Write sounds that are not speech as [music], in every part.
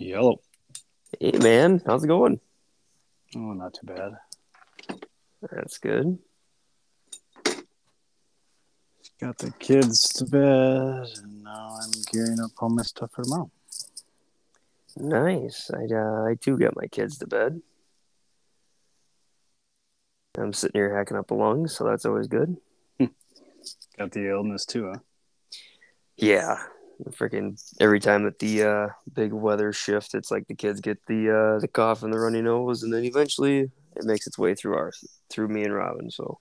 Yellow. Hey man, how's it going? Oh, not too bad. That's good. Got the kids to bed, and now I'm gearing up all my stuff for tomorrow. Nice. I uh, I too got my kids to bed. I'm sitting here hacking up a lung, so that's always good. [laughs] Got the illness too, huh? Yeah, freaking every time that the uh, big weather shift, it's like the kids get the uh, the cough and the runny nose, and then eventually it makes its way through our through me and Robin. So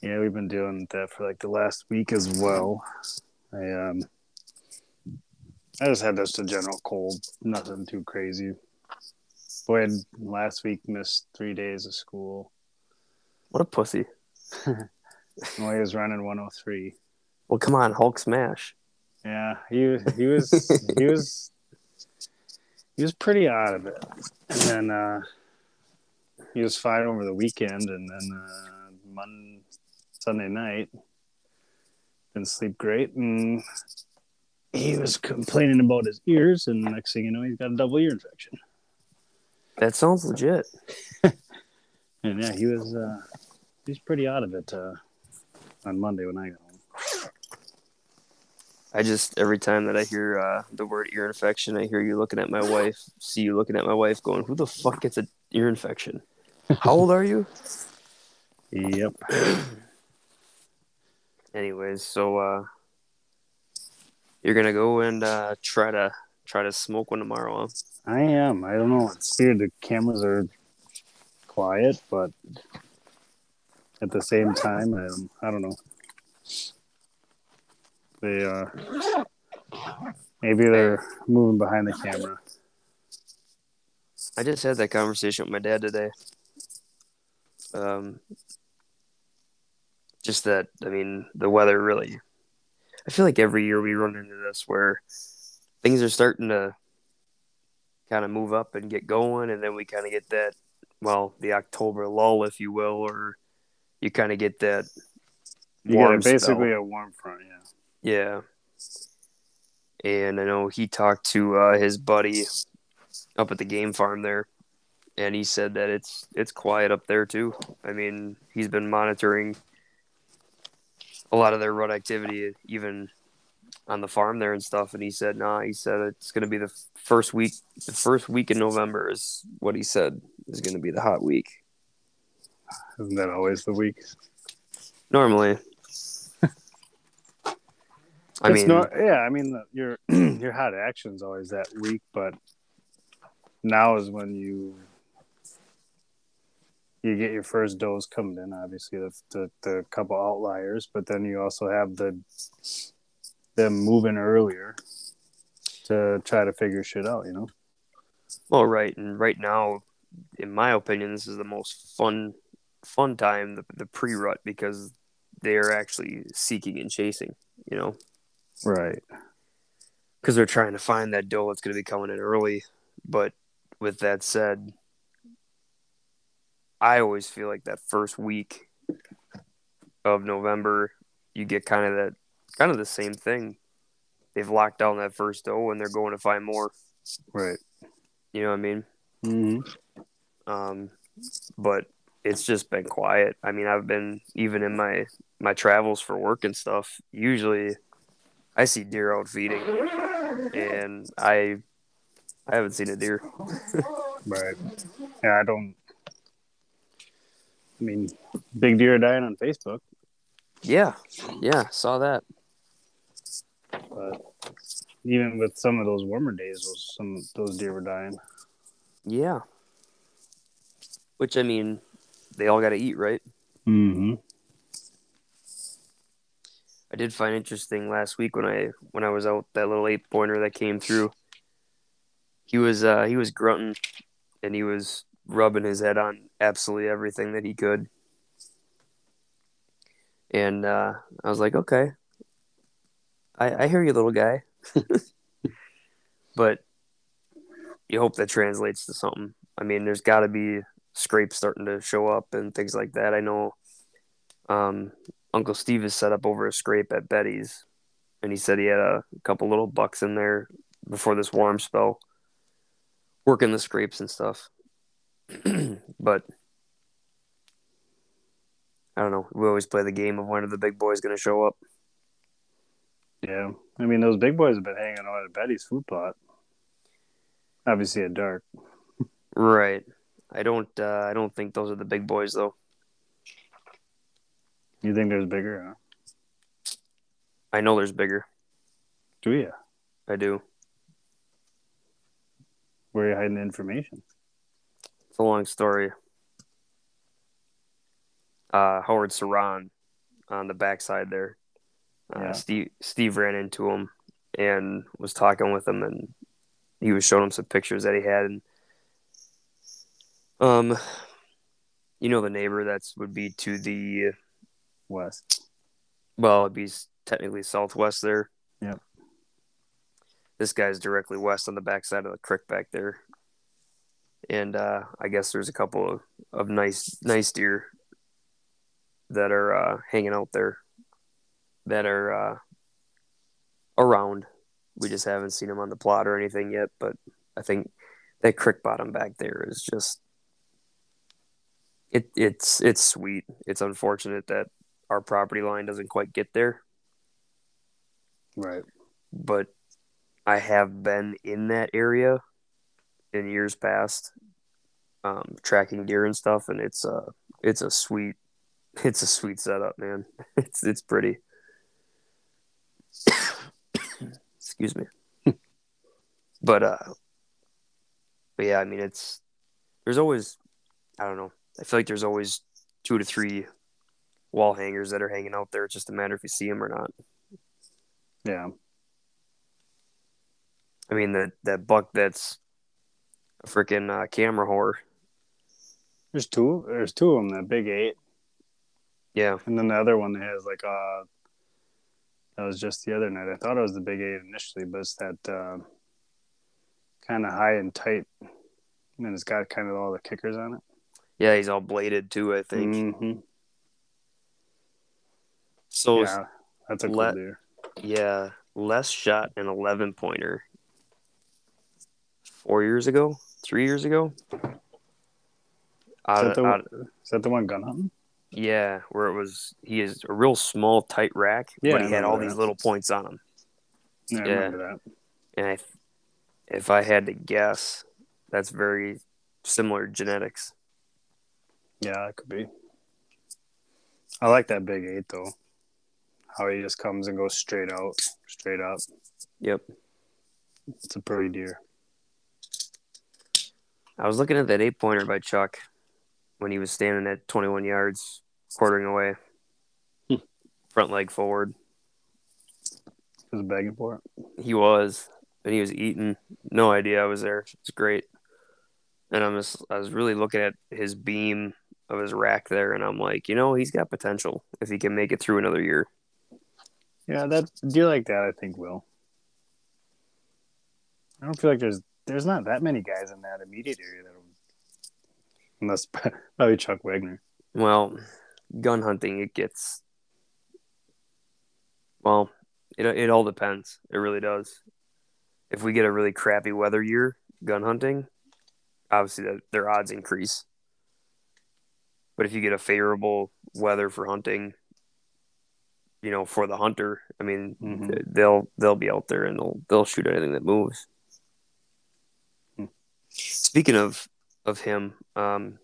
Yeah, we've been doing that for like the last week as well. I um, I just had just a general cold, nothing too crazy. Boy, had last week missed three days of school. what a pussy. [laughs] Boy, he was running 103. Well, come on, Hulk smash. Yeah, he he was he was he was pretty out of it, and then uh, he was fine over the weekend, and then uh, Monday, Sunday night didn't sleep great, and he was complaining about his ears, and next thing you know, he's got a double ear infection. That sounds legit. [laughs] And yeah, he was uh, he was pretty out of it uh, on Monday when I got home. I just every time that I hear uh, the word ear infection, I hear you looking at my wife, see you looking at my wife, going, "Who the fuck gets an ear infection? How old are you?" Yep. [clears throat] Anyways, so uh, you're gonna go and uh, try to try to smoke one tomorrow, huh? I am. I don't know. It's weird. The cameras are quiet, but at the same time, I, don't- I don't know. They uh, maybe they're moving behind the camera. I just had that conversation with my dad today. Um, just that I mean, the weather really. I feel like every year we run into this where things are starting to kind of move up and get going, and then we kind of get that, well, the October lull, if you will, or you kind of get that. You got basically spell. a warm front, yeah. Yeah. And I know he talked to uh, his buddy up at the game farm there, and he said that it's it's quiet up there too. I mean, he's been monitoring a lot of their rut activity, even on the farm there and stuff. And he said, "Nah," he said it's going to be the first week. The first week in November is what he said is going to be the hot week. Isn't that always the week? Normally, I It's mean, not- yeah. I mean, the, your [clears throat] your hot action's always that week, but now is when you you get your first dose coming in. Obviously, the the, the couple outliers, but then you also have the them moving earlier to try to figure shit out. You know. Well, right, and right now, in my opinion, this is the most fun fun time, the, the pre rut, because they are actually seeking and chasing. You know, Right. because they're trying to find that doe that's going to be coming in early. But with that said, I always feel like that first week of November, you get kind of that kind of the same thing. They've locked down that first doe, and they're going to find more. Right. You know what I mean? Mm-hmm. um, but it's just been quiet. I mean, I've been even in my my travels for work and stuff. Usually, I see deer out feeding, and I I haven't seen a deer. [laughs] Right. Yeah, I don't. I mean, big deer are dying on Facebook, Yeah, yeah, saw that. but even with some of those warmer days, those some those deer were dying. Yeah, which I mean, they all got to eat, right? Mm-hmm. I did find interesting last week when I when I was out that little eight pointer that came through. He was uh he was grunting and he was rubbing his head on absolutely everything that he could. And uh I was like, okay. I I hear you little guy. [laughs] but you hope that translates to something. I mean, there's got to be scrapes starting to show up and things like that. I know um, Uncle Steve is set up over a scrape at Betty's, and he said he had a couple little bucks in there before this warm spell. working the scrapes and stuff. [clears throat] but I don't know. We always play the game of when are the big boys going to show up. Yeah, I mean those big boys have been hanging out at Betty's food plot. Obviously at dark. Right. I don't. Uh, I don't think those are the big boys though. You think there's bigger? Huh? I know there's bigger. Do you? I do. Where are you hiding the information? It's a long story. Uh, Howard Saran on the backside there. Uh, Yeah. Steve Steve ran into him and was talking with him, and he was showing him some pictures that he had. And um, you know, the neighbor that's would be to the West. well, it'd be technically southwest there. Yep. This guy's directly west on the backside of the creek back there. And uh, I guess there's a couple of, of nice nice deer that are uh, hanging out there that are uh, around. We just haven't seen them on the plot or anything yet, but I think that creek bottom back there is just it it's it's sweet. It's unfortunate that our property line doesn't quite get there, Right. but I have been in that area in years past, um, tracking deer and stuff, and it's a it's a sweet [laughs] it's a sweet setup, man. [laughs] It's it's pretty. [coughs] Excuse me. [laughs] but uh, but yeah, I mean it's there's always I don't know. I feel like there's always two to three wall hangers that are hanging out there. It's just a matter if you see them or not. Yeah. I mean that that buck that's a freaking uh, camera whore. There's two. There's two of them. That big eight, Yeah, and then the other one that has like uh That was just the other night. I thought it was the big eight initially, but it's that uh, kind of high and tight, and it's got kind of all the kickers on it. yeah, he's all bladed too. I think Mhm. So. Yeah, that's a cool let- deer. Yeah, Les shot an 11 pointer four years ago, three years ago. Is Out that, the, out, is that the one gun hunting? yeah, where it was, he is a real small, tight rack, Yeah, but he had all remember these little points on him. Yeah, Yeah. remember that. And I, if I had to guess, that's very similar genetics. Yeah, it could be. I like that big eight though. How he just comes and goes straight out, straight up. Yep. It's a pretty deer. I was looking at that eight pointer by Chuck when he was standing at 21 yards, quartering away, Hmm. front leg forward. He Was begging for it. He was, and he was eating. No idea I was there. It's great. And I'm just, I was really looking at his beam of his rack there, and I'm like, you know, he's got potential if he can make it through another year. Yeah, that deer like that, I think will. I don't feel like there's there's not that many guys in that immediate area that, unless [laughs] probably Chuck Wagner. Well, gun hunting, it gets. Well, it it all depends. It really does. If we get a really crappy weather year, gun hunting, obviously the, their odds increase. But if you get a favorable weather for hunting, you know, for the hunter, I mean, Mhm. they'll they'll be out there and they'll they'll shoot anything that moves. Hmm. Speaking of of him, um,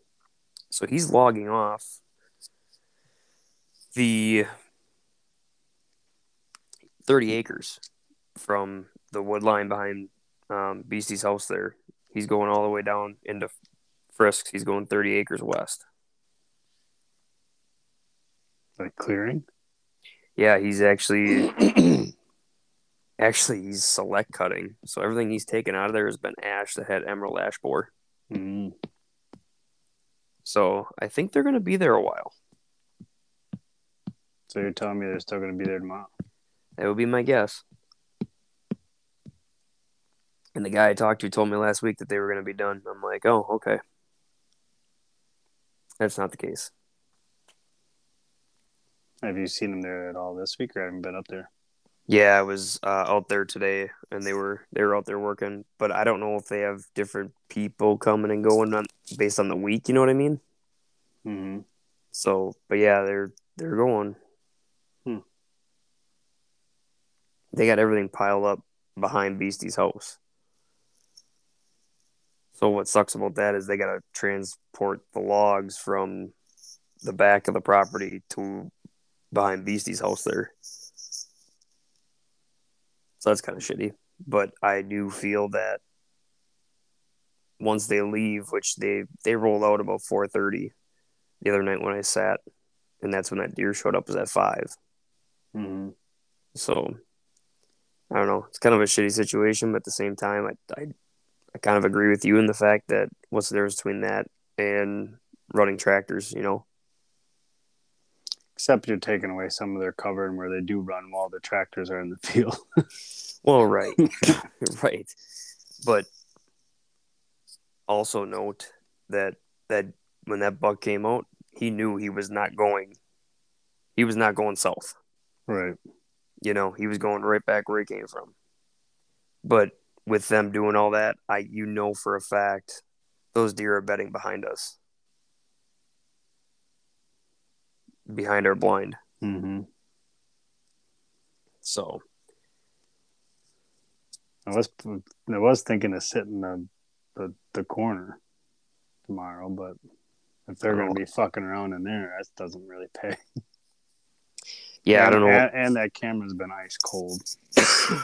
so he's logging off the 30 acres from the wood line behind um, Beastie's house there. He's going all the way down into Frisks. He's going 30 acres west. Like clearing. Yeah, he's actually [clears throat] actually he's select cutting. So everything he's taken out of there has been ash that had emerald ash borer. Mm. So I think they're going to be there a while. So you're telling me they're still going to be there tomorrow? That would be my guess. And the guy I talked to told me last week that they were going to be done. I'm like, oh, okay. That's not the case. Have you seen them there at all this week, or haven't been up there? Yeah, I was uh, out there today, and they were they were out there working. But I don't know if they have different people coming and going on based on the week. You know what I mean? Mm-hmm. So, but yeah, they're they're going. Hmm. They got everything piled up behind Beastie's house. So what sucks about that is they got to transport the logs from the back of the property to behind Beastie's house there. So that's kind of shitty. But I do feel that once they leave, which they they rolled out about four thirty the other night when I sat, and that's when that deer showed up was at 5 Mm-hmm. So I don't know. It's kind of a shitty situation, but at the same time, I I, I kind of agree with you in the fact that what's the difference between that and running tractors? You know, Except you're taking away some of their cover and where they do run while the tractors are in the field. [laughs] Well, right, [laughs] [laughs] right, but also note that that when that buck came out, he knew he was not going. He was not going south. right. You know, he was going right back where he came from. But with them doing all that, I you know for a fact those deer are bedding behind us, behind our blind. Mm-hmm. So I was I was thinking of sitting the the, the corner tomorrow, but if they're going Oh. to be fucking around in there, that doesn't really pay. [laughs] yeah, I don't know. And, and that camera's been ice cold. [coughs]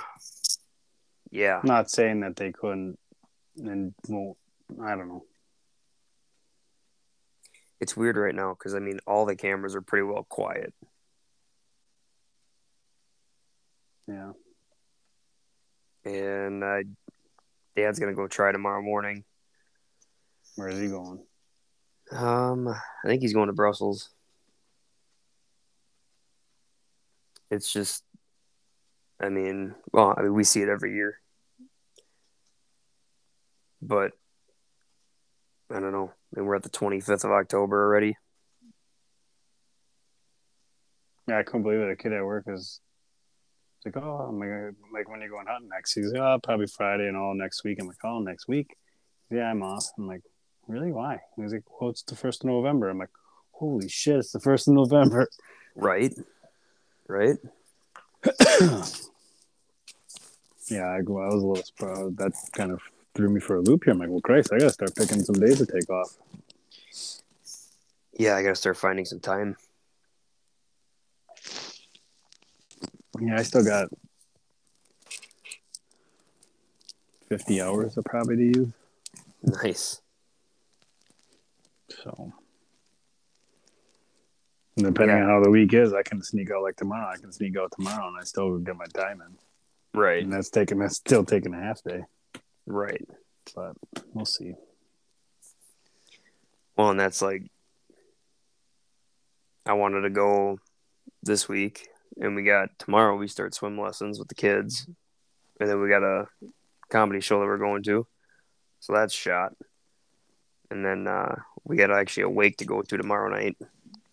Yeah, Not saying that they couldn't and won't. I don't know. It's weird right now because I mean all the cameras are pretty well quiet. Yeah. and Dad's gonna go try tomorrow morning. Where is he going? Um, I think he's going to Brussels. It's just, I mean, well, I mean, we see it every year, but I don't know. We're at the twenty fifth of October already. Yeah, I couldn't believe it. A kid at work is like, oh, I'm like, like when are you're going hunting next? He's like, oh, probably Friday and all next week. I'm like, oh, next week? Yeah, I'm off. I'm like, really? Why? He's like, well, it's the first of November. I'm like, holy shit, it's the first of November. Right. Right. [coughs] yeah, I, I was a little surprised. That kind of threw me for a loop here. I'm like, well, Christ, I got to start picking some days to take off. Yeah, I gotta start finding some time. Yeah, I still got 50 hours of probably to use. Nice. So, and depending Yeah. on how the week is, I can sneak out like tomorrow. I can sneak out tomorrow, and I still get my time in. Right. And that's taking that's still taking a half day, Right. but we'll see. Well, and that's like, I wanted to go this week, and we got tomorrow. We start swim lessons with the kids, and then we got a comedy show that we're going to, so that's shot. And then uh, we got actually a wake to go to tomorrow night.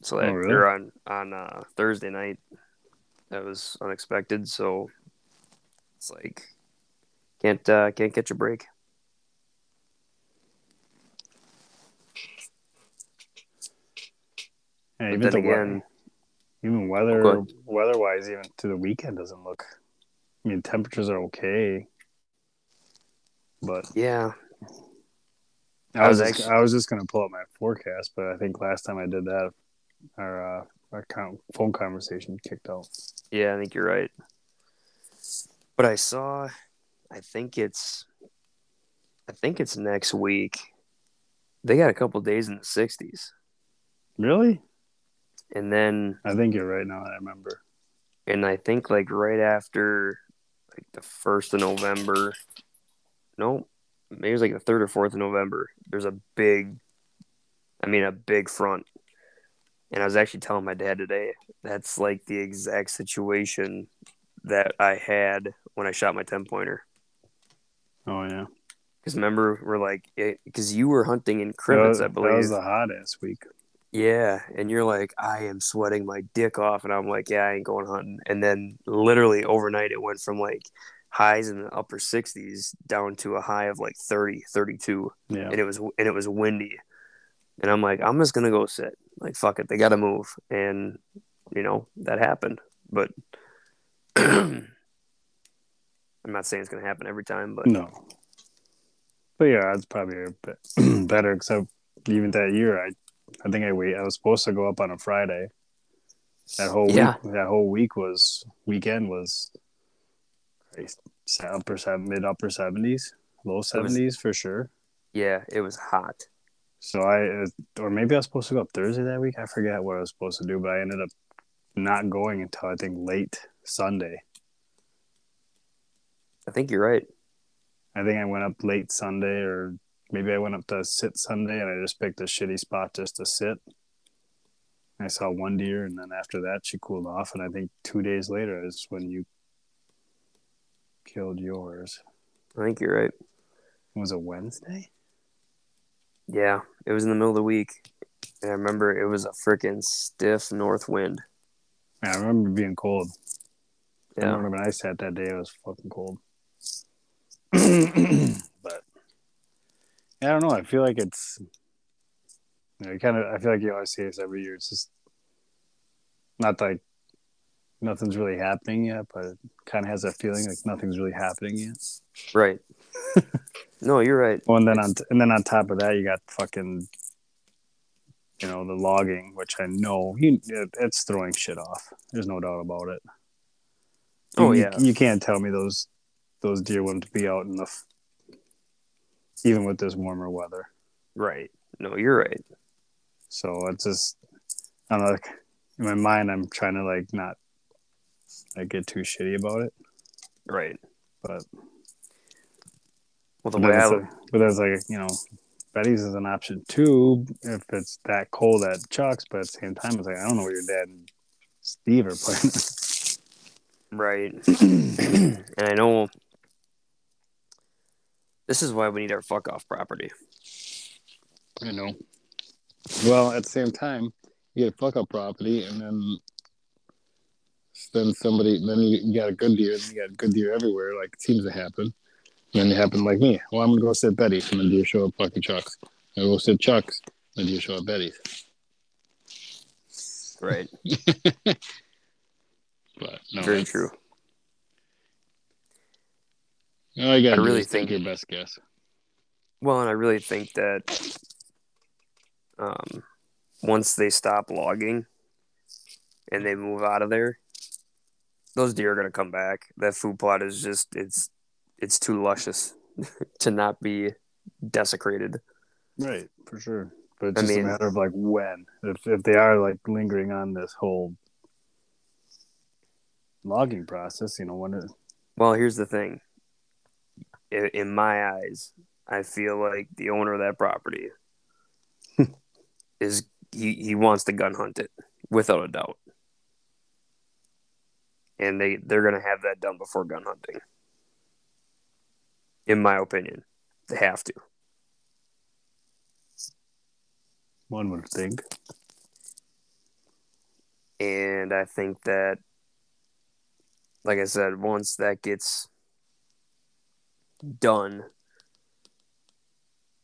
So that Oh, really? or on on uh, Thursday night. That was unexpected. So it's like can't uh, can't catch a break. Yeah, even the again, weather, even weather weather wise, even to the weekend doesn't look. I mean, temperatures are okay, but yeah, I I was was just, I was just gonna pull up my forecast, but I think last time I did that, our uh, our con- phone conversation kicked out. Yeah, I think you're right. But I saw, I think it's, I think it's next week. They got a couple days in the 60s, Really? and then, I think you're right now. I remember. and I think like right after, like the first of November. No, maybe it was like the third or fourth of November. There's a big, I mean, a big front. And I was actually telling my dad today that's like the exact situation that I had when I shot my 10 pointer. Oh yeah, Because remember, we're like, eh, because you were hunting in that was, I that believe. was the hot ass week. Yeah, and you're like, I am sweating my dick off, and I'm like, yeah, I ain't going hunting. And then literally overnight, it went from like highs in the upper 60s down to a high of like 30, 32, Yeah. and it was and it was windy. And I'm like, I'm just gonna go sit. Like, fuck it, they gotta move, and you know that happened. But [clears throat] I'm not saying it's gonna happen every time, but No. But yeah, it's probably a bit [clears throat] better. Except even that year, I, I think I wait. I was supposed to go up on a Friday. That whole Yeah. week, that whole week was weekend was, Christ, upper mid upper seventies, low seventies for sure. yeah, it was hot. So I, uh, or maybe I was supposed to go up Thursday that week. I forget what I was supposed to do, but I ended up not going until I think late Sunday. I think you're right. I think I went up late Sunday, or maybe I went up to sit Sunday, and I just picked a shitty spot just to sit. I saw one deer, and then after that, she cooled off, and I think two days later is when you killed yours. I think you're right. It Was it Wednesday? Yeah, it was in the middle of the week. And I remember it was a freaking stiff north wind. Yeah, I remember being cold. Yeah. I remember when I sat that day, it was fucking cold. [clears throat] but I don't know. I feel like it's you know, kind of. I feel like you always say this every year. It's just not like nothing's really happening yet, but it kind of has that feeling like nothing's really happening yet. Right. [laughs] no, you're right. Well, and then on and then on top of that, you got fucking you know the logging, which I know you, it, it's throwing shit off. There's no doubt about it. Oh, You- yeah. you, can't tell me those those deer wouldn't be out in the f- even with this warmer weather. Right. No, you're right. So it's just I'm like in my mind, I'm trying to like not like get too shitty about it, Right. but Well, the but way I look, like, but there's like you know. Betty's is an option too if it's that cold at Chuck's, but at the same time, it's like I don't know what your dad and Steve are playing. right. [clears throat] and I know this is why we need our fuck off property. I know. Well, at the same time, you get a fuck up property, and then then somebody, then you, you got a good deer, and you got good deer everywhere, like it seems to happen. And then it happened like me. Well, I'm gonna go sit Betty's, and then deer show up fucking Chuck's. I go sit Chuck's, and deer show up Betty's. Right. [laughs] But no, Very true. All you gotta I really is think- your best guess. Well, and I really think that um, once they stop logging and they move out of there, those deer are gonna come back. That food plot is just it's it's too luscious [laughs] to not be desecrated. Right, for sure. But it's I just mean- a matter of like when. If if they are like lingering on this whole logging process, you know, when it Well, here's the thing. In, in my eyes, I feel like the owner of that property [laughs] is he, he wants to gun hunt it without a doubt. And they they're going to have that done before gun hunting. In my opinion, they have to. one would think. And I think that like I said, once that gets done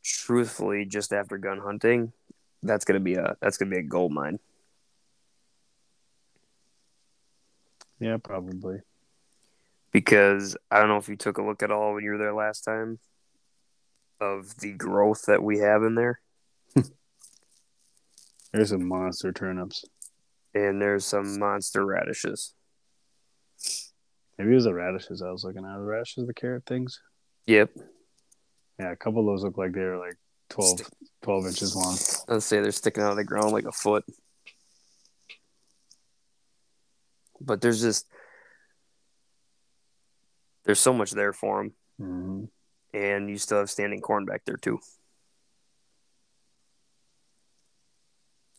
truthfully just after gun hunting, that's gonna be a that's gonna be a gold mine. Yeah, probably. Because I don't know if you took a look at all when you were there last time of the growth that we have in there. [laughs] There's some monster turnips. And there's some monster radishes. Maybe it was the radishes I was looking at. The radishes, the carrot things. Yep. Yeah, a couple of those look like they're like 12, 12 inches long. Let's say they're sticking out of the ground like a foot. But there's just there's so much there for them, Mm-hmm. and you still have standing corn back there too.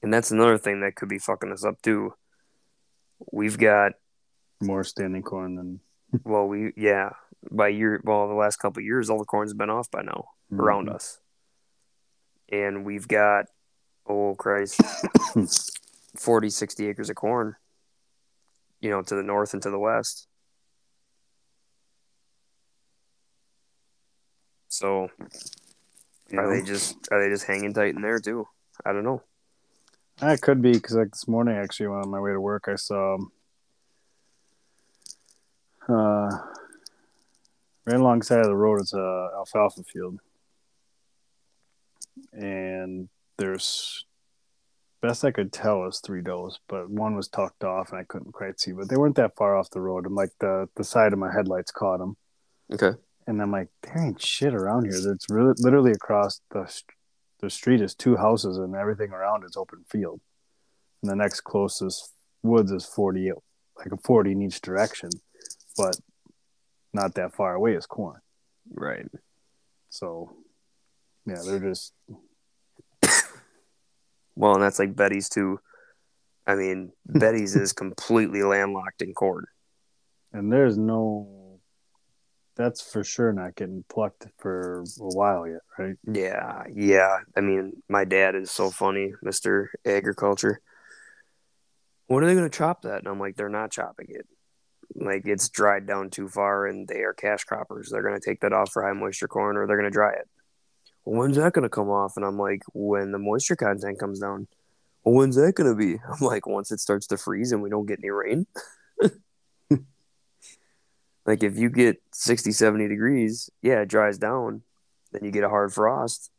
And that's another thing that could be fucking us up too. We've got More standing corn than well, we yeah by year well the last couple of years all the corn's been off by now around us, and we've got Oh Christ. [coughs] 40, 60 acres of corn. You know, to the north and to the west. So You are know? they just are they just hanging tight in there too? I don't know. That could be because like this morning, actually, when on my way to work, I saw um, uh, right alongside of the road is a alfalfa field, and there's best I could tell is three does, but one was tucked off and I couldn't quite see, but they weren't that far off the road, and like the the side of my headlights caught them, Okay. and I'm like, there ain't shit around here. It's really literally across the the street is two houses and everything around is open field. And the next closest woods is 40, like a 40 in each direction, but not that far away is corn. Right. So, yeah, they're just, Well, and that's like Betty's too. I mean, [laughs] Betty's is completely landlocked in corn. and there's no, that's for sure not getting plucked for a while yet, right? Yeah, yeah. I mean, my dad is so funny, Mister Agriculture. When are they going to chop that? And I'm like, they're not chopping it. Like it's dried down too far, and they are cash croppers. They're going to take that off for high moisture corn, or they're going to dry it. Well, when's that going to come off? And I'm like, when the moisture content comes down. Well, when's that going to be? [laughs] I'm like, once it starts to freeze and we don't get any rain. [laughs] like if you get 60, 70 degrees, yeah, it dries down. Then you get a hard frost,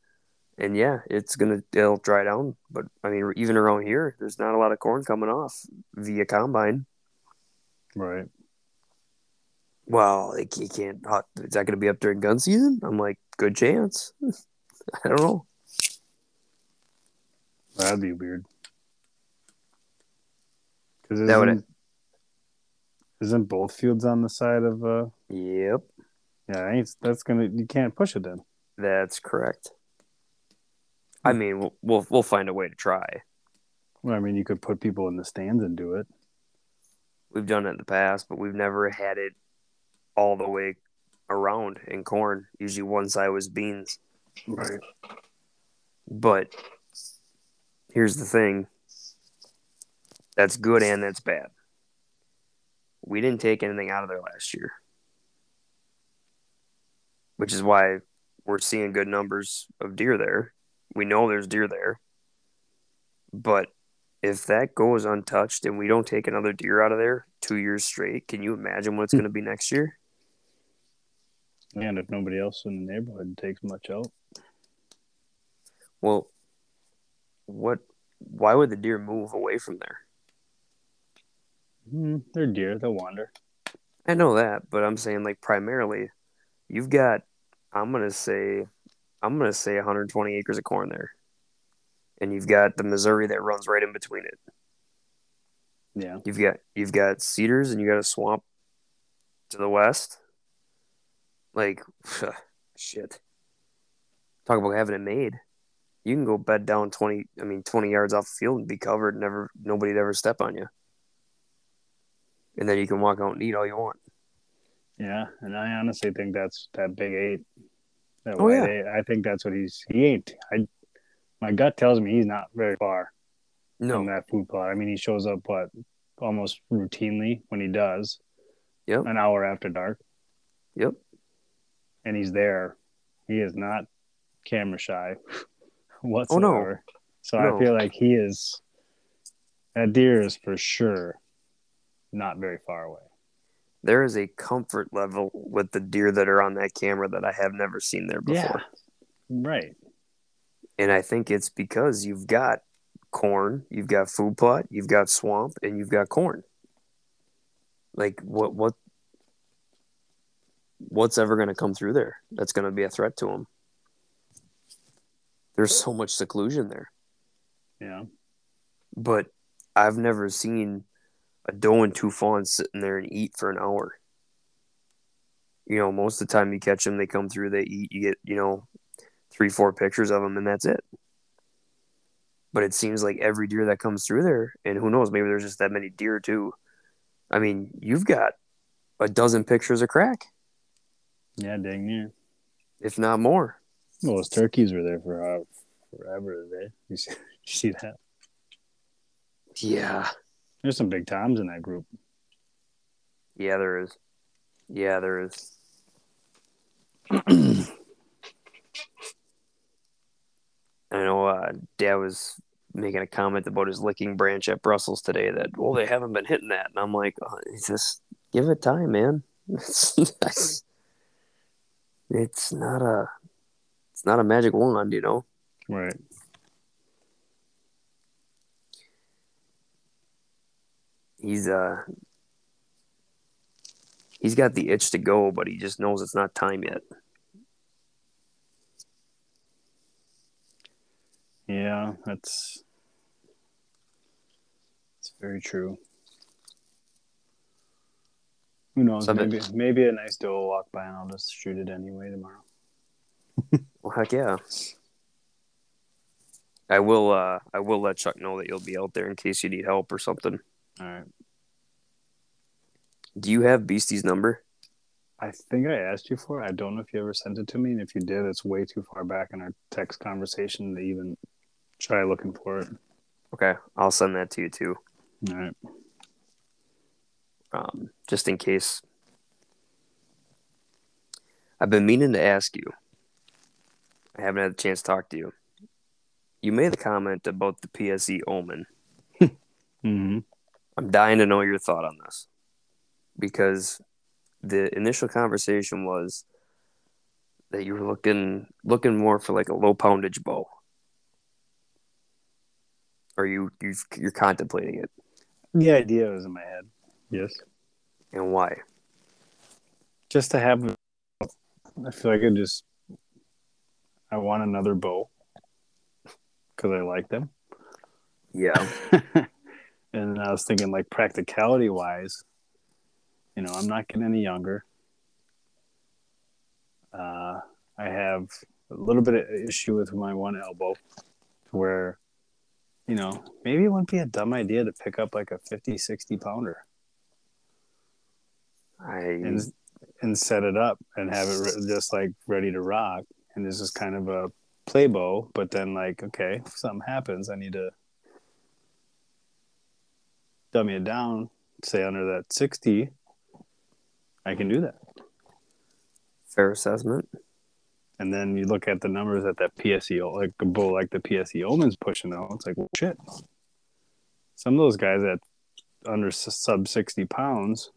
and yeah, it's gonna it'll dry down. But I mean, even around here, there's not a lot of corn coming off via combine. Right. Well, you can't. uh, Is that going to be up during gun season? I'm like, good chance. [laughs] I don't know. That'd be weird. Because That would- isn't, isn't both fields on the side of, uh, Yep, yeah, that's gonna, you can't push it then. that's correct. I mean, we'll, we'll we'll find a way to try. Well, I mean, you could put people in the stands and do it. We've done it in the past, but we've never had it all the way around in corn. Usually, one side was beans. Right. But here's the thing that's good and that's bad. We didn't take anything out of there last year, which is why we're seeing good numbers of deer there. We know there's deer there. But if that goes untouched and we don't take another deer out of there two years straight, can you imagine what it's hmm. going to be next year? And if nobody else in the neighborhood takes much out. Well, what? Why would the deer move away from there? Mm, they're deer. They'll wander. I know that, but I'm saying like primarily, you've got I'm gonna say I'm gonna say 120 acres of corn there, and you've got the Missouri that runs right in between it. Yeah. You've got you've got cedars and you got a swamp to the west. Like [sighs] shit. Talk about having it made. You can go bed down 20 I mean 20 yards off the field and be covered, never nobody'd ever step on you. And then you can walk out and eat all you want. Yeah. And I honestly think that's that big eight. That Oh, yeah. eight. I think that's what he's, he ain't. I, my gut tells me he's not very far No. from that food plot. I mean, he shows up, what, almost routinely when he does. Yep. An hour after dark. Yep. And he's there. He is not camera shy [laughs] Oh, whatsoever. So No. I feel like he is, that deer is for sure not very far away. There is a comfort level with the deer that are on that camera that I have never seen there before. Yeah. Right. And I think it's because you've got corn, you've got food plot, you've got swamp, and you've got corn. Like what what what's ever going to come through there that's going to be a threat to them? There's so much seclusion there. Yeah. But I've never seen a doe and two fawns sitting there and eat for an hour. You know, most of the time you catch them, they come through, they eat. You get, you know, three, four pictures of them, and that's it. But it seems like every deer that comes through there, and who knows, maybe there's just that many deer too. I mean, you've got a dozen pictures of crack, Yeah, dang near. if not more. Well, those turkeys were there for uh, forever. They [laughs] you see, [laughs] You see that? Yeah. There's some big toms in that group. Yeah, there is. Yeah, there is. [clears throat] I know uh, Dad was making a comment about his licking branch at Brussels today that, well, they haven't been hitting that. And I'm like, oh, just give it time, man. [laughs] It's, not a it's not a magic wand, you know. Right. He's uh he's got the itch to go, but he just knows it's not time yet. Yeah, that's it's very true. Who knows? Some- maybe maybe a nice doe will walk by and I'll just shoot it anyway tomorrow. [laughs] Well, heck yeah. I will. Uh, I will let Chuck know that you'll be out there in case you need help or something. All right. Do you have Beastie's number? I think I asked you for it. I don't know if you ever sent it to me, and if you did, it's way too far back in our text conversation to even try looking for it. Okay, I'll send that to you too, All right. Um, just in case. I've been meaning to ask you. I haven't had a chance to talk to you. You made the comment about the PSE Omen. [laughs] Mm-hmm. I'm dying to know your thought on this because the initial conversation was that you were looking looking more for like a low poundage bow. Or you you you're contemplating it, The idea was in my head. Yes. and why? Just to have. I feel like I just. I want another bow. Because I like them. Yeah, [laughs] and I was thinking, like, practicality wise, you know, I'm not getting any younger. Uh, I have a little bit of issue with my one elbow where, you know, maybe it wouldn't be a dumb idea to pick up like a 50, 60 pounder I and, and set it up and have it re- just like ready to rock. And this is kind of a play bow, but then, like, okay, if something happens, I need to dummy it down, say under that 60, I can do that. fair assessment. And then you look at the numbers that that PSE, like a bull like the PSE Omen's pushing out. It's like, well, shit. Some of those guys at under sub 60 pounds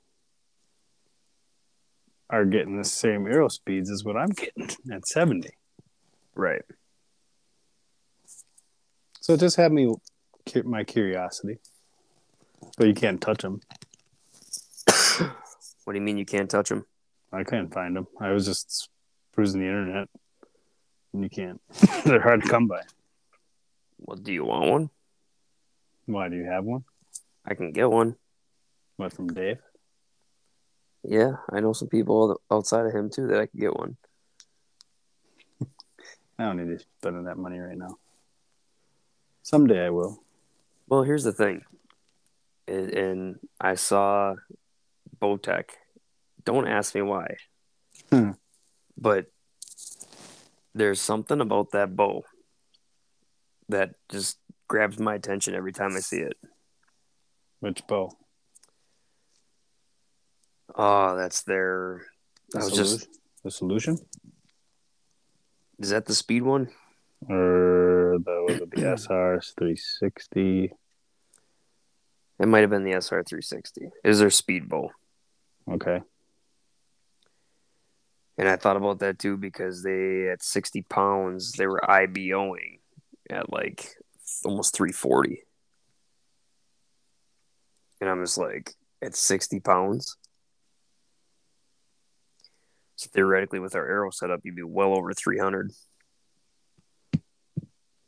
are getting the same arrow speeds as what I'm getting at 70. Right. So it just had me, my curiosity. But you can't touch them. What do you mean you can't touch them? I couldn't find them. I was just cruising the internet. And you can't. [laughs] They're hard to come by. Well, do you want one? Why do you have one? I can get one. What from Dave? Yeah, I know some people outside of him too that I could get one. [laughs] I don't need to spend that money right now. Someday I will. Well, here's the thing, and, and I saw Bowtech. Don't ask me why, Hmm. but there's something about that bow that just grabs my attention every time I see it. Which bow? Oh, that's their. The I was solution? just. the solution, Is that the speed one? or the was it the [clears throat] SR three sixty? It might have been the SR 360. Is their speed bow? Okay, And I thought about that too because they at 60 pounds they were IBOing at like almost 340. And I'm just like at 60 pounds. So theoretically, with our arrow setup, you'd be well over 300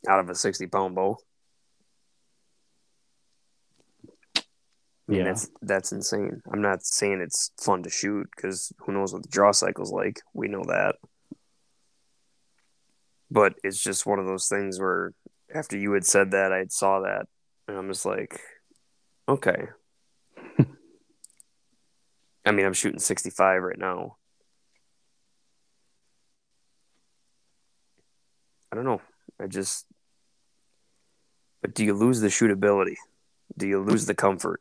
out of a 60 pound bow. I mean, Yeah. that's that's insane. I'm not saying it's fun to shoot because who knows what the draw cycle's like. We know that, but it's just one of those things where after you had said that, I saw that, and I'm just like, okay. [laughs] I mean, I'm shooting 65 right now. I don't know. I just But do you lose the shootability? Do you lose the comfort?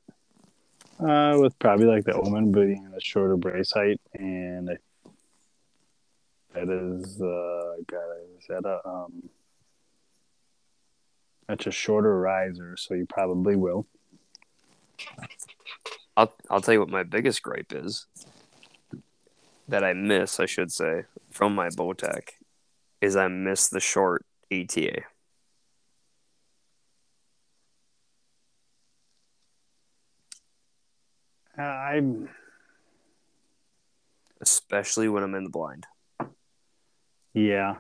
Uh, with probably like the Omen being in a shorter brace height, and I, that is, uh, God, is that a um, that's a shorter riser, so you probably will. I'll I'll tell you what my biggest gripe is that I miss, I should say, from my Bowtech is I miss the short ATA. Uh, I'm especially when I'm in the blind. yeah,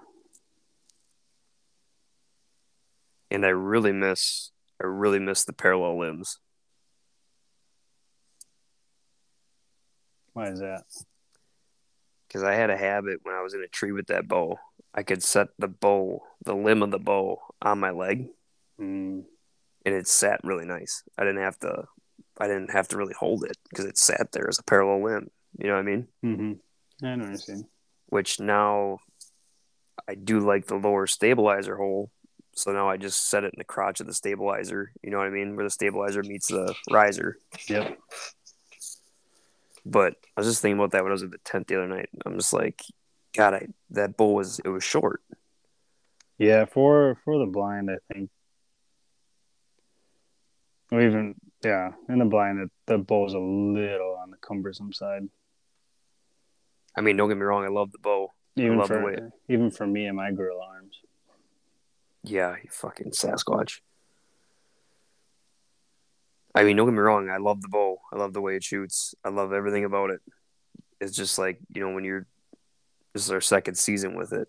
And I really miss I really miss the parallel limbs. why is that? Because I had a habit when I was in a tree with that bow. I could set the bow, the limb of the bow on my leg Mm, and it sat really nice. I didn't have to I didn't have to really hold it because it sat there as a parallel limb. You know what I mean? mm-hmm. I know what you're which now I do like the lower stabilizer hole. So now I just set it in the crotch of the stabilizer. You know what I mean? Where the stabilizer meets the riser. Yep. But I was just thinking about that when I was at the tent the other night. I'm just like, God, I that bowl was it was short. Yeah, for for the blind, I think. Or even yeah, in the blind, it, the bow's a little on the cumbersome side. I mean, don't get me wrong, I love the bow. Even love the for way- even for me and my girl arms. Yeah, you fucking Sasquatch. I mean, don't get me wrong, I love the bow. I love the way it shoots. I love everything about it. It's just like, you know, when you're this is our second season with it.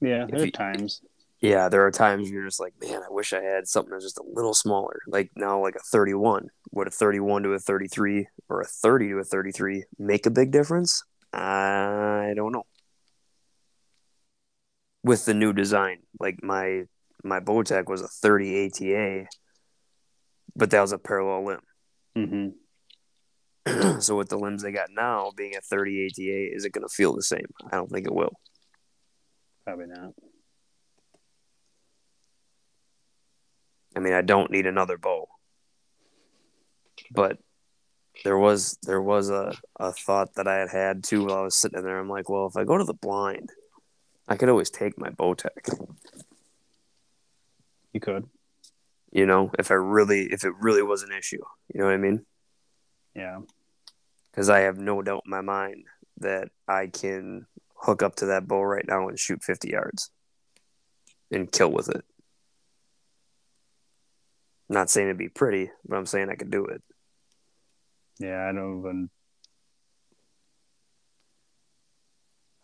Yeah, If there are you- times. Yeah, there are times you're just like, man, I wish I had something that's just a little smaller. Like now, like a 31. Would a 31 to a 33 or a 30 to a 33 make a big difference? I don't know. With the new design, like my my Bowtech was a 30 ATA, but that was a parallel limb. hmm [clears throat] so with the limbs they got now, being a 30 ATA, is it going to feel the same? I don't think it will. Probably not. I mean, I don't need another bow. But there was there was a, a thought that I had had too while I was sitting there. I'm like, well, if I go to the blind, I could always take my Bowtech. You could. You know, if I really if it really was an issue, you know what I mean? Yeah. Because I have no doubt in my mind that I can hook up to that bow right now and shoot 50 yards and kill with it. Not saying it'd be pretty, but I'm saying I could do it. Yeah, I don't even.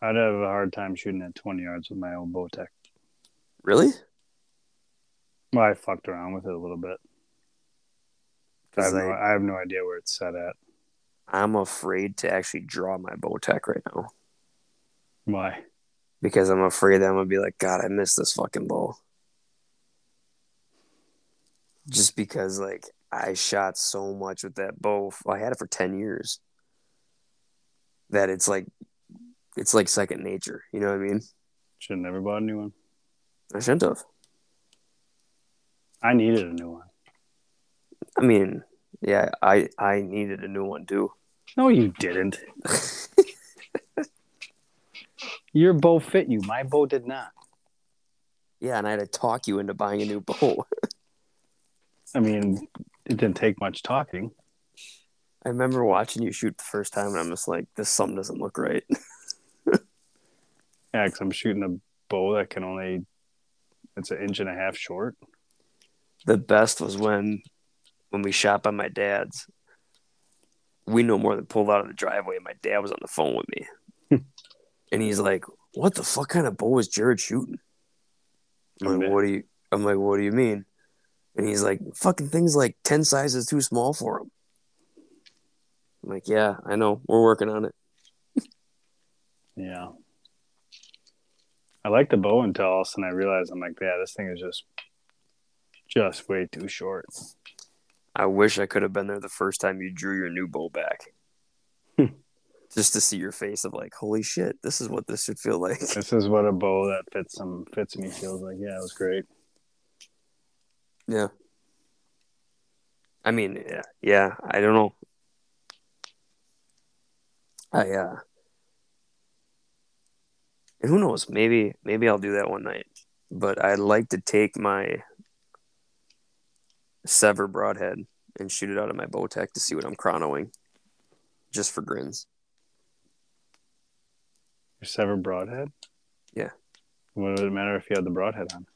I'd have a hard time shooting at 20 yards with my old Bowtech. Really? Well, I fucked around with it a little bit. I have, no, I- I have no idea where it's set at. I'm afraid to actually draw my Bowtech right now Why? because I'm afraid that I'm gonna be like, God, I miss this fucking bow. Just because, like, I shot so much with that bow. I had it for ten years. That it's like, it's like second nature. You know what I mean? Should have never bought a new one. I shouldn't have. I needed a new one. I mean, yeah, I I needed a new one too. No, you didn't. Your bow fit you. My bow did not. Yeah, and I had to talk you into buying a new bow. I mean, it didn't take much talking. I remember watching you shoot the first time, and I'm just like, this something doesn't look right. [laughs] Yeah, because I'm shooting a bow that can only, it's an inch and a half short. the best was when when we shot by my dad's. We no more than pulled out of the driveway, and my dad was on the phone with me, [laughs] and he's like, "What the fuck kind of bow is Jared shooting?" I'm like. "What do you?" I'm like, "What do you mean?" And he's like, "Fucking things like ten sizes too small for him." I'm like, "Yeah, I know. We're working on it." [laughs] Yeah. I like the bow until all of a sudden I realized I'm like, yeah, this thing is just, just way too short. I wish I could have been there the first time you drew your new bow back. Just to see your face of like, holy shit, this is what this should feel like. [laughs] This is what a bow that fits some fits me feels like. Yeah, it was great. Yeah. I mean, yeah, yeah I don't know. I uh and who knows, maybe maybe I'll do that one night. But I'd like to take my Sevr broadhead and shoot it out of my Bowtech to see what I'm chronoing. Just for grins. Your Sevr broadhead? Yeah. What would it matter if you had the broadhead on?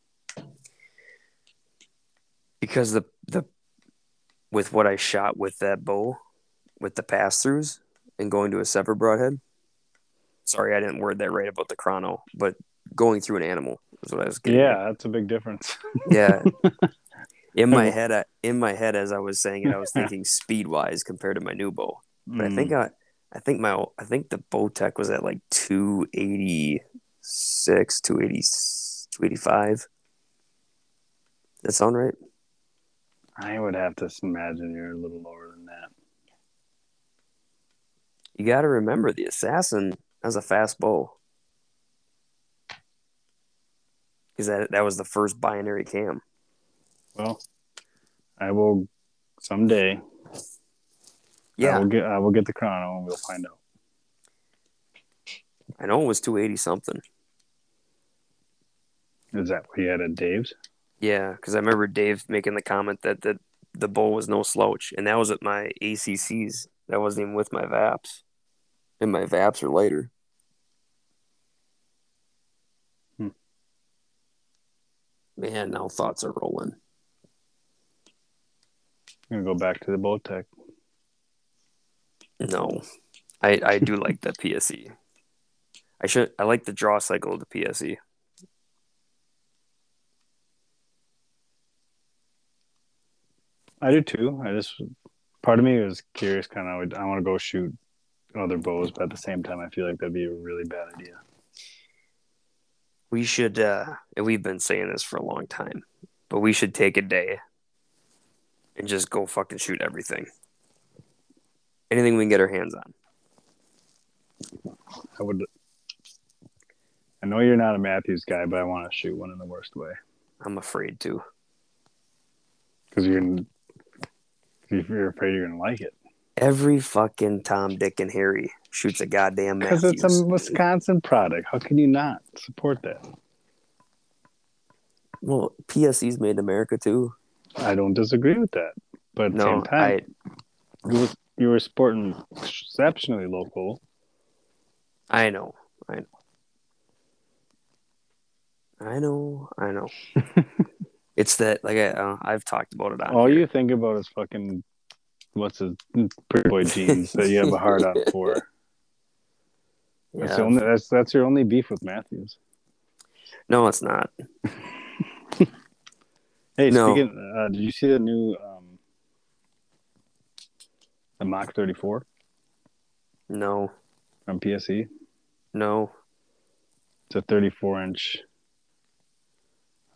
Because the the with what I shot with that bow, with the pass throughs and going to a Sevr broadhead. Sorry, I didn't word that right about the chrono, but going through an animal is what I was getting. Yeah, at. that's a big difference. yeah. [laughs] In my head, I, in my head, as I was saying it, I was [laughs] thinking speed wise compared to my new bow. But mm. I think I, I think my, I think the Bowtech was at like two eighty six, 280, 285. That sound right? I would have to imagine you're a little lower than that. You got to remember the assassin has a fast bow. Because that that was the first binary cam. Well, I will someday. Yeah, I will get I will get the chrono and we'll find out. I know it was two eighty something. Is that what he had at Dave's? Yeah, because I remember Dave making the comment that the the bowl was no slouch, and that was at my ACCs. That wasn't even with my VAPs, and my VAPs are later. Hmm. Man, now thoughts are rolling. I'm gonna go back to the Bowtech. No, I I do [laughs] like the PSE. I should I like the draw cycle of the PSE. I do too. I just part of me was curious, kind of. I want to go shoot other bows, but at the same time, I feel like that'd be a really bad idea. We should, uh, and we've been saying this for a long time, but we should take a day and just go fucking shoot everything. Anything we can get our hands on. I would. I know you're not a Mathews guy, but I want to shoot one in the worst way. I'm afraid to. Because you're you're afraid you're gonna like it. Every fucking Tom, Dick, and Harry shoots a goddamn Mathews. Because it's a Wisconsin product. How can you not support that? Well, PSE's made in America too. I don't disagree with that, but at the no, same time, I, you were you were sporting exceptionally local. I know, I know, I know, I know. [laughs] It's that like I, uh, I've talked about it. All here. you think about is fucking what's his pretty boy jeans that you have a hard on for. [laughs] That's yeah. the only that's that's your only beef with Mathews. No, it's not. [laughs] hey, no. speaking, uh, did you see the new um, the Mach thirty four? No. From PSE. No. It's a thirty four inch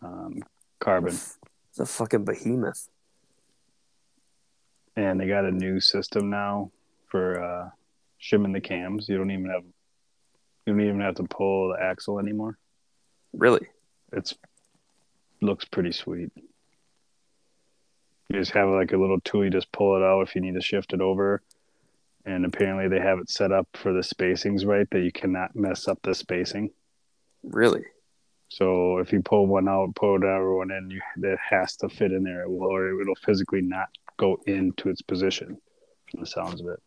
um, carbon. It's a fucking behemoth. And they got a new system now for uh, shimming the cams. You don't even have you don't even have to pull the axle anymore. Really? It's looks pretty sweet. You just have like a little tool. You just pull it out if you need to shift it over. And apparently they have it set up for the spacings right that you cannot mess up the spacing. Really? So if you pull one out, pull another one in, you, it has to fit in there, it will, or it'll physically not go into its position. From the sounds of it.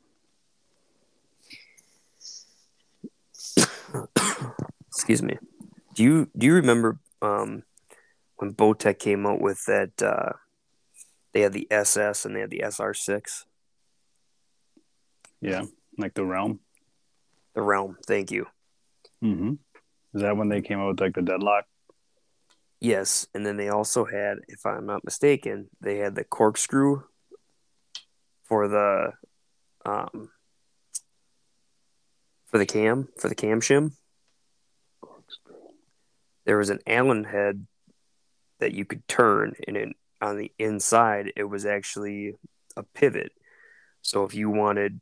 Excuse me. Do you do you remember um, when Bowtech came out with that? Uh, they had the SS and they had the SR6. Yeah, like the Realm. The Realm. Thank you. Mm-hmm. Is that when they came out with like the deadlock? Yes, and then they also had, if I'm not mistaken, they had the corkscrew for the um for the cam for the cam shim. Corkscrew. There was an Allen head that you could turn, and it, on the inside it was actually a pivot. So if you wanted,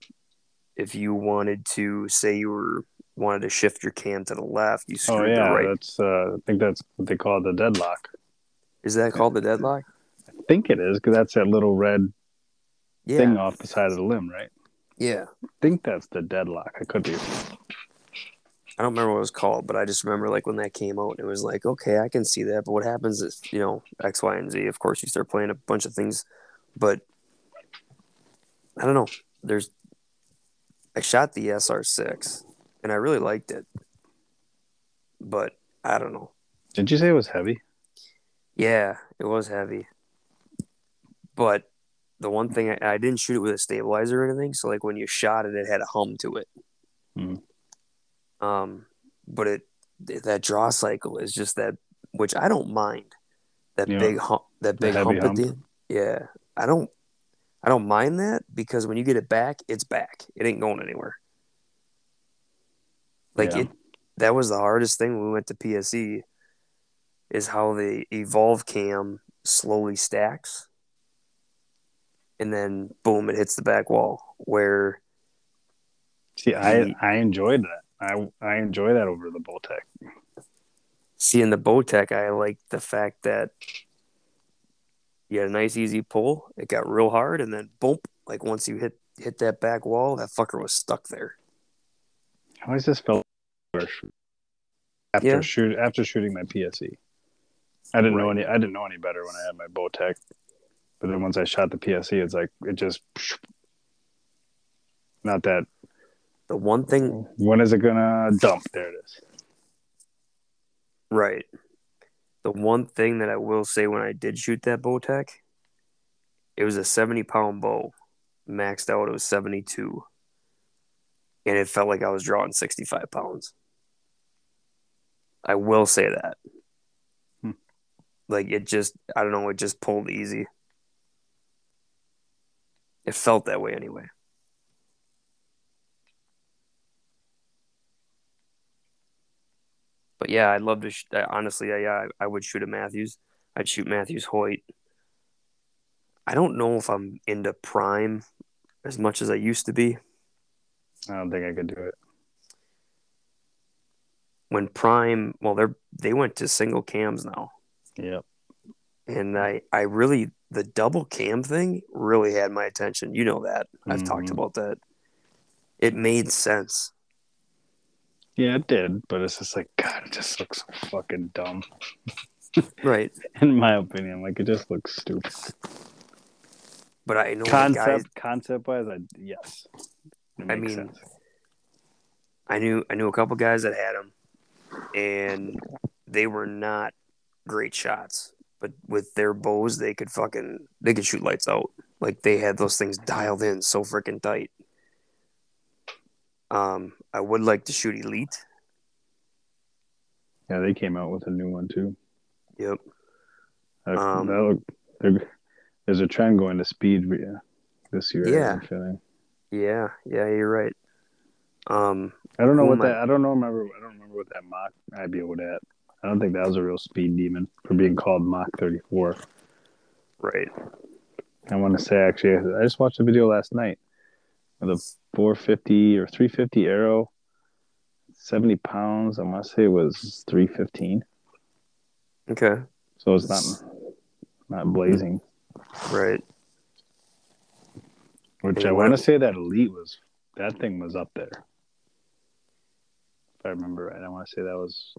if you wanted to say you were wanted to shift your cam to the left, you screwed oh, yeah, the right. That's uh, I think that's what they call the deadlock. Is that called the deadlock? I think it is because that's that little red Yeah, thing off the side of the limb, right? yeah. I think that's the deadlock. I could be. I don't remember what it was called, but I just remember like when that came out, it was like, okay, I can see that. But what happens is, you know, X, Y, and Z. Of course, you start playing a bunch of things, but I don't know. There's, I shot the SR6, and I really liked it, but I don't know. Didn't you say it was heavy? Yeah, it was heavy, but the one thing I, I didn't shoot it with a stabilizer or anything, so like when you shot it, it had a hum to it. Hmm. Um, but it that draw cycle is just that, which I don't mind. That Yeah. big hump, that big heavy hump at the end. Yeah, I don't, I don't mind that because when you get it back, it's back. It ain't going anywhere. Like Yeah. it, that was the hardest thing when we went to PSE, is how the evolve cam slowly stacks, and then boom, it hits the back wall. Where See, I I enjoyed that. I I enjoy that over the Bowtech. See, in the Bowtech, I like the fact that you had a nice easy pull. It got real hard, and then boom, like once you hit hit that back wall, that fucker was stuck there. I always just felt after Yeah. shoot after shooting my PSE. I didn't know any. I didn't know any better when I had my Bowtech, but then once I shot the PSE, it's like it just. Not that. The one thing, When is it gonna dump? There it is. right? The one thing that I will say when I did shoot that Bowtech, it was a seventy pound bow, maxed out. It was seventy two, and it felt like I was drawing sixty five pounds. I will say that. Hmm. Like it just, I don't know, it just pulled easy. It felt that way anyway. But yeah, I'd love to. Sh- honestly, I, yeah, I, I would shoot a Mathews. I'd shoot Mathews Hoyt. I don't know if I'm into prime as much as I used to be. I don't think I could do it. When prime, well, they're they went to single cams now, Yep. and I I really the double cam thing really had my attention. You know that I've talked Mhm. about that. It made sense. Yeah, it did, but it's just like God. It just looks so fucking dumb, [laughs] Right. in my opinion. Like it just looks stupid. But I know Concept, guys. concept wise, I yes. I mean, sense. I knew I knew a couple guys that had them, and they were not great shots. But with their bows, they could fucking they could shoot lights out. Like they had those things dialed in so freaking tight. Um, I would like to shoot elite. Yeah, they came out with a new one too. Yep. That, Um, that look, there's a trend going to speed re- this year. Yeah. I'm feeling. Yeah. Yeah. You're right. Um. I don't know what I- that. I don't know. Remember. I don't remember what that mock I'd be able to. At. I don't think that was a real speed demon for being called Mach 34. Right. I want to say actually, I just watched a video last night of a 450 or 350 arrow, 70 pounds. I must say it was 315. Okay. So it's not not blazing. Right. Which I want to say that elite was that thing was up there. If I remember right, I want to say that was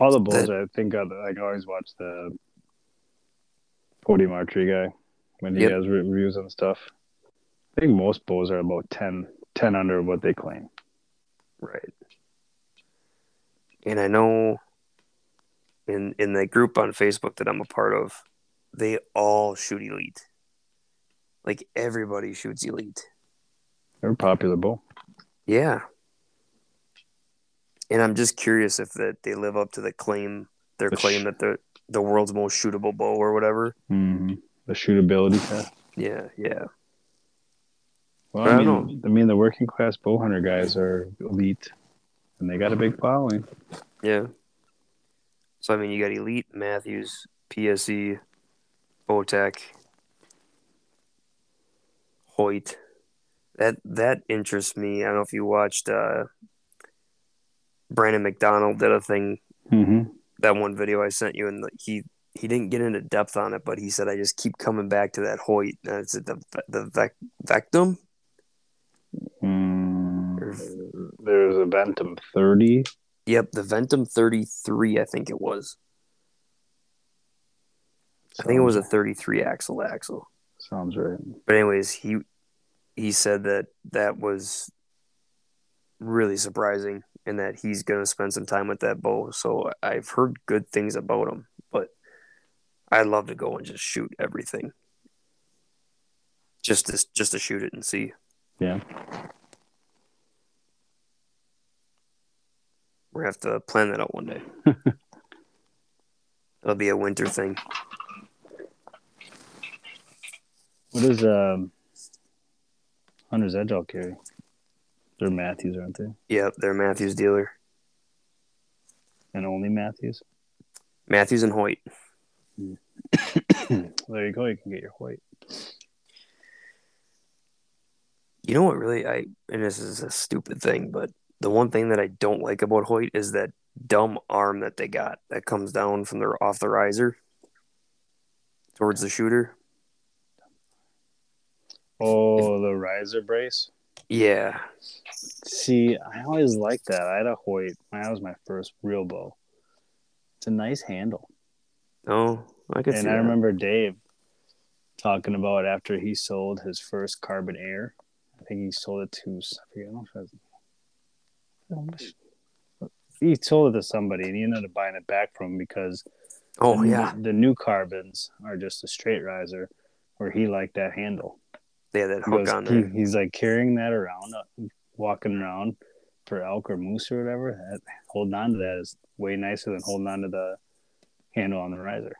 all the bulls. I think I I always watch the podium archery guy when he Yep. has reviews and stuff. I think most bulls are about 10, 10 under what they claim. Right. And I know in in the group on Facebook that I'm a part of, they all shoot elite. Like everybody shoots elite. They're a popular bull. Yeah. And I'm just curious if that they live up to the claim their The claim sh- that they're the world's most shootable bow or whatever. Mm-hmm. The shootability test. Yeah, yeah. Well, I I don't mean, I mean, the working class bow hunter guys are elite, and they got a big following. Yeah. So I mean, you got Elite, Mathews, PSE, Bowtech, Hoyt. That that interests me. I don't know if you watched. uh Brandon McDonald did a thing. Mm-hmm. That one video I sent you, and he he didn't get into depth on it, but he said I just keep coming back to that Hoyt. Uh, is it the the vec, Vectum? Mm, there's a Ventum 30. Yep, the Ventum 33, I think it was. I think it was a 33 axle axle. Sounds right. But anyways, he he said that that was really surprising and that he's going to spend some time with that bow. So I've heard good things about him, but I'd love to go and just shoot everything. Just to just to shoot it and see. Yeah. We're gonna have to plan that out one day. [laughs] It'll be a winter thing. What does um, Hunter's Edge all carry? They're Mathews, aren't they? Yep, they're Mathews dealer. And only Mathews? Mathews and Hoyt. [coughs] there you go. You can get your Hoyt. You know what really I and this is a stupid thing, but the one thing that I don't like about Hoyt is that dumb arm that they got that comes down from their off the riser towards the shooter. Oh, the riser brace. Yeah. See, I always liked that. I had a Hoyt. That was my first real bow. It's a nice handle. Oh, I could and I that. remember Dave talking about after he sold his first Carbon Air. I think he sold it to I forget how much was it. How much- He sold it to somebody, and he ended up buying it back from him because Oh the, yeah, the new carbons are just a straight riser, where he liked that handle. yeah that He hook goes- on he- there. he's like carrying that around, uh, walking around for elk or moose or whatever. That, holding on to that is way nicer than holding on to the handle on the riser.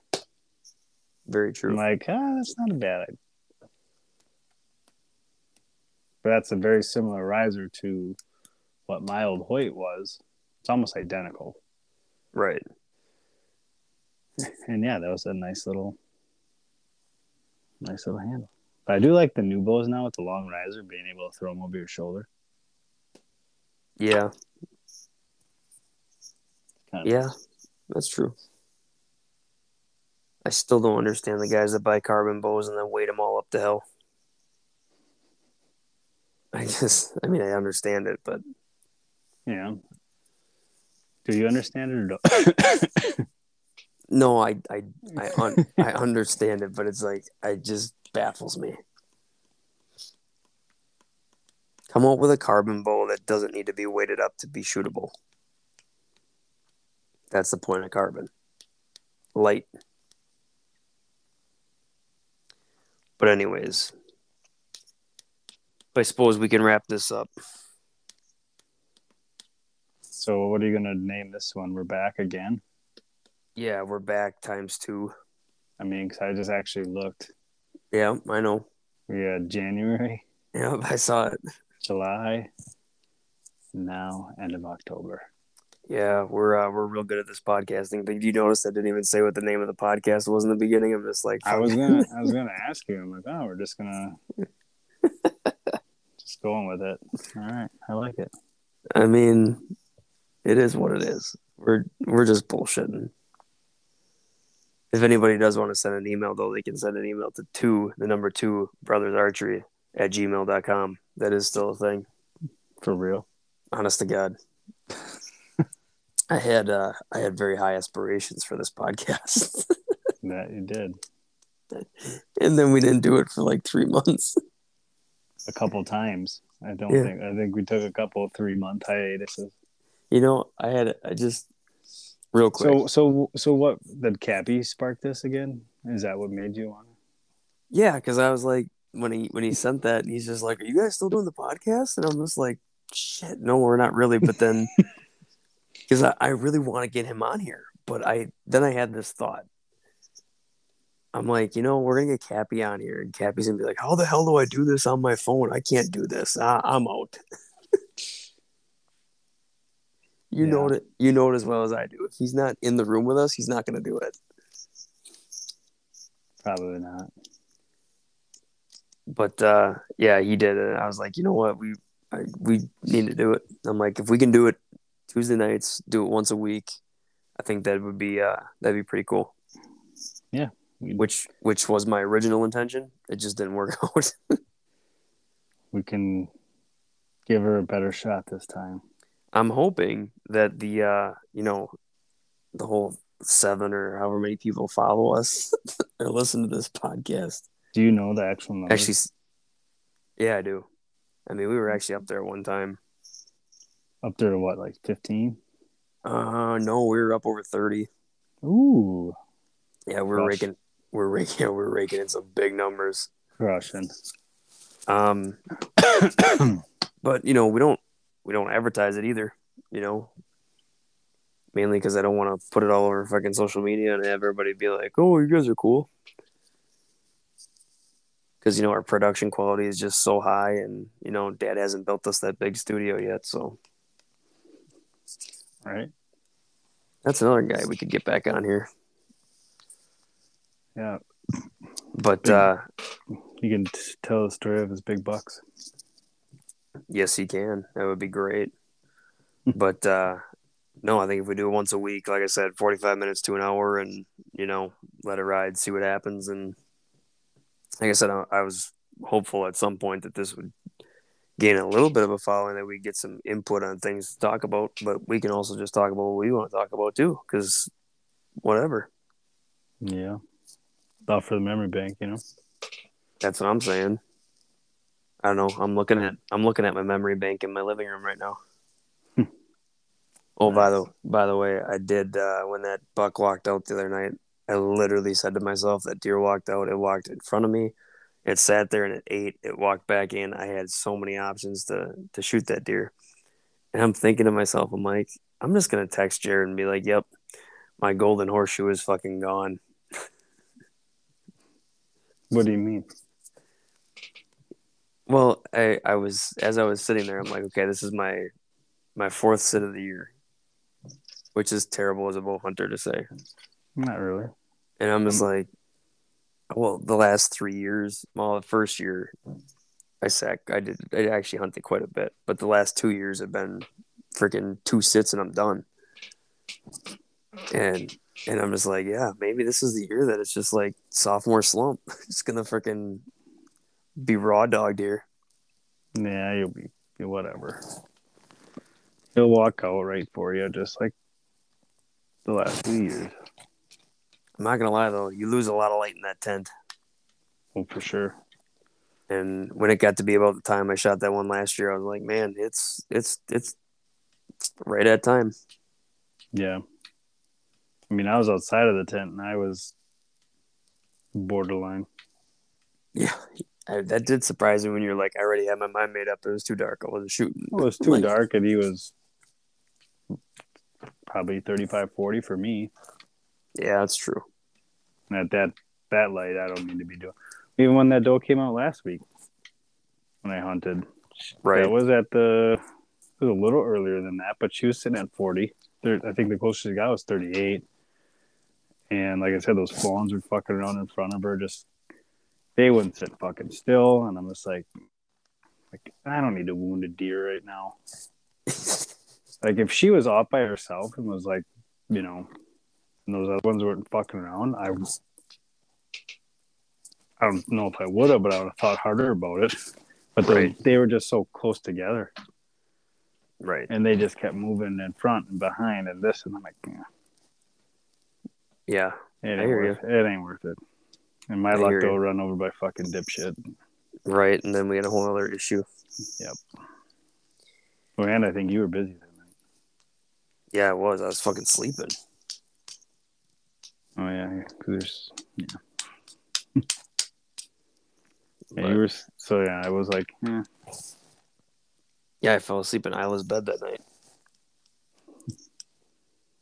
Very true I'm true. like, ah, that's not a bad idea. But that's a very similar riser to what my old Hoyt was. It's almost identical. Right. [laughs] And yeah, that was a nice little, nice little handle. But I do like the new bows now with the long riser, being able to throw them over your shoulder. Yeah. Kind of Yeah. That's true. I still don't understand the guys that buy carbon bows and then weight them all up the hill. I just, I mean, I understand it, but Yeah. Do you understand it or don't? [coughs] no, I, I, I, un- I [laughs] understand it, but it's like, it just baffles me. Come up with a carbon bow that doesn't need to be weighted up to be shootable. That's the point of carbon. Light. But anyways, I suppose we can wrap this up. so, what are you going to name this one? We're back again. Yeah, we're back times two. I mean, 'cause I just actually looked. Yeah, I know. We had January, [laughs] Yeah, I saw it. July, now end of October. Yeah, we're uh, we're real good at this podcasting. But you notice I didn't even say what the name of the podcast was in the beginning. I'm just like, I was gonna, I was [laughs] gonna ask you. I'm like, oh, we're just gonna [laughs] going with it. All right, I like it. I mean, it is what it is. We're we're just bullshitting. If anybody does want to send an email, though, they can send an email to two, the number two, brothers archery at gmail.com. That is still a thing. For real. Honest to God. [laughs] I had uh, I had very high aspirations for this podcast. [laughs] That you did and then we didn't do it for like three months. [laughs] a couple times. I don't Yeah. think. I think we took a couple three month hiatuses. You know, I had I just real quick. So, so, so, what did Cappy spark this again? Is that what made you want? Yeah, because I was like, when he when he sent that, he's just like, "Are you guys still doing the podcast?" And I'm just like, "Shit, no, we're not really." But then, [laughs] [laughs] because I, I really want to get him on here, but I then I had this thought. I'm like, you know, we're gonna get Cappy on here, and Cappy's gonna be like, "How the hell do I do this on my phone? I can't do this. I, I'm out." [laughs] you know it. You know it as well as I do. If he's not in the room with us, he's not gonna do it. Probably not. but uh yeah he did it i was like you know what we I, we need to do it i'm like if we can do it tuesday nights do it once a week i think that would be uh that'd be pretty cool Yeah, which which was my original intention. It just didn't work [laughs] out. We can give her a better shot this time. I'm hoping that the uh, you know, the whole seven or however many people follow us [laughs] or listen to this podcast. Do you know the actual number? Actually, yeah, I do. I mean, we were actually up there one time. up there to what, like fifteen? Uh, no, we were up over thirty. Ooh, Yeah, we're Gosh. raking, we're raking, [laughs] we're raking in some big numbers. crushing. Um, [coughs] but you know, we don't, we don't advertise it either. You know, mainly because I don't want to put it all over fucking social media and have everybody be like, "Oh, you guys are cool." Because you know our production quality is just so high, and you know, Dad hasn't built us that big studio yet, so right? that's another guy we could get back on here. Yeah, But uh, you can t- tell the story of his big bucks. Yes, he can. That would be great. [laughs] but uh no, I think if we do it once a week, like I said, forty five minutes to an hour, and you know, let it ride, see what happens, and like I said, I, I was hopeful at some point that this would gain a little bit of a following, that we get some input on things to talk about, but we can also just talk about what we want to talk about too, because whatever. Yeah, thought for the memory bank, you know. That's what I'm saying. I don't know. I'm looking at I'm looking at my memory bank in my living room right now. oh, by the by the way, I did uh, when that buck walked out the other night. I literally said to myself, "That deer walked out. It walked in front of me. It sat there and it ate. It walked back in. I had so many options to to shoot that deer." And I'm thinking to myself, I'm like, I'm just gonna text Jared and be like, "Yep, my golden horseshoe is fucking gone." What do you mean? Well, I, I was as I was sitting there, I'm like, okay, this is my my fourth sit of the year, which is terrible as a bow hunter to say. Not really. And I'm just um, like, well, the last three years, well, the first year, I sack, I did, I actually hunted quite a bit, but the last two years have been freaking two sits and I'm done. And and I'm just like, yeah, maybe this is the year that it's just like sophomore slump. [laughs] It's gonna freaking be raw dog deer. Yeah, you'll be whatever. He'll walk out right for you, just like the last few years. I'm not gonna lie though, you lose a lot of light in that tent. Oh, for sure. And when it got to be about the time I shot that one last year, I was like, man, it's it's it's right at time. Yeah. I mean, I was outside of the tent and I was borderline. Yeah, I, that did surprise me when you're like, I already had my mind made up. It was too dark. I wasn't shooting. Well, it was too Like- dark and he was probably 35, 40 for me. Yeah, that's true. And at that that light, I don't need to be doing. Even when that doe came out last week, when I hunted, Right. that was at the. It was a little earlier than that, but she was sitting at forty. I think the closest she got was thirty-eight. And like I said, those fawns were fucking around in front of her. Just they wouldn't sit fucking still, and I'm just like, like I don't need to wound a deer right now. like if she was off by herself and was like, you know, and those other ones weren't fucking around, I I don't know if I would have, but I would have thought harder about it. But they, Right. they were just so close together, right. and they just kept moving in front and behind and this, and I'm like, yeah, Yeah. it I ain't, worth, it ain't worth it. And my I luck you. run over by fucking dipshit. Right. And then we had a whole other issue. Yep. Oh, and I think you were busy that night. Yeah, it was. I was fucking sleeping. Oh yeah, because there's yeah. [laughs] yeah But- you were so yeah. I was like, eh. yeah, I fell asleep in Isla's bed that night.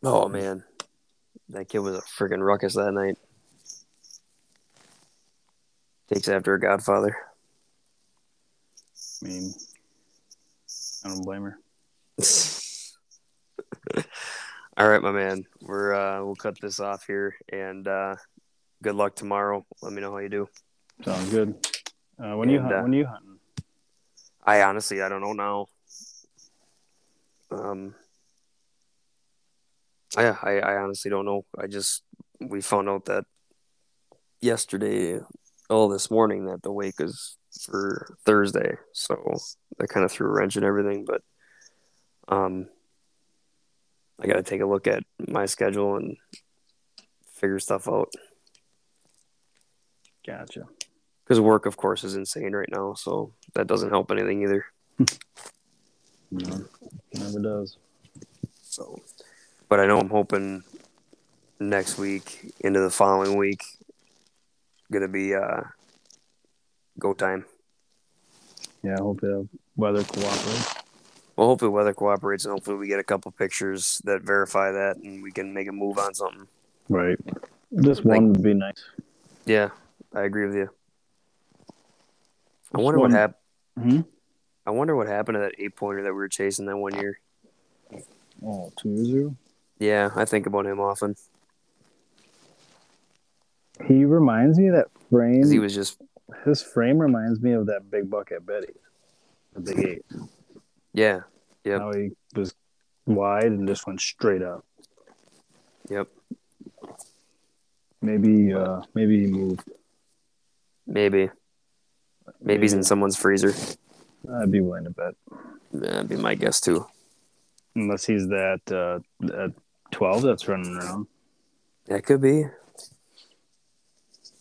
Oh man, that kid was a freaking ruckus that night. Takes after a godfather. I mean, I don't blame her. [laughs] All right, my man. We're uh, we'll cut this off here, and uh, good luck tomorrow. Let me know how you do. Sounds good. Uh, when you hunt, uh, when you hunting? I honestly, I don't know now. Um, yeah, I, I honestly don't know. I just we found out that yesterday, oh, this morning that the wake is for Thursday, so that kind of threw a wrench in everything. But um, I got to take a look at my schedule and figure stuff out Gotcha. because work, of course, is insane right now, so that doesn't help anything either. [laughs] No, never does. So, but I know I'm hoping next week into the following week gonna be uh go time. Yeah, I hope the weather cooperates. Well, hopefully weather cooperates and hopefully we get a couple pictures that verify that and we can make a move on something. Right. This one would be nice. Yeah, I agree with you. I wonder what happened. Hmm? I wonder what happened to that eight pointer that we were chasing that one year. Oh, two years ago. Yeah, I think about him often He reminds me of that frame. he was just His frame reminds me of that big buck at Betty, the big eight. yeah, Yep. How he was wide and just went straight up. yep, Maybe, uh, maybe he moved. maybe maybe he's in someone's freezer. I'd be willing to bet, That'd be my guess too. unless he's that uh, that twelve that's running around. That could be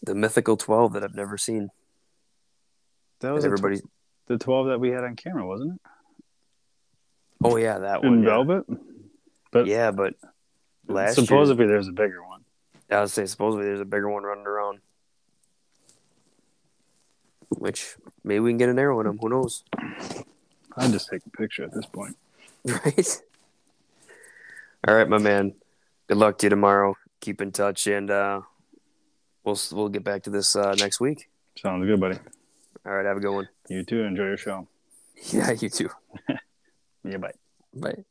the mythical twelve that I've never seen. That was Everybody. everybody the twelve that we had on camera, wasn't it? Oh yeah, that In one. Yeah. velvet. But yeah, but last year, supposedly there's a bigger one. I would say supposedly there's a bigger one running around. Which maybe we can get an arrow in him. Who knows? I'd just take a picture at this point. [laughs] Right. All right, my man. Good luck to you tomorrow. Keep in touch, and uh, we'll we'll get back to this uh, next week. Sounds good, buddy. All right, have a good one. You too. Enjoy your show. [laughs] Yeah, you too. [laughs] Yeah, bye. Bye.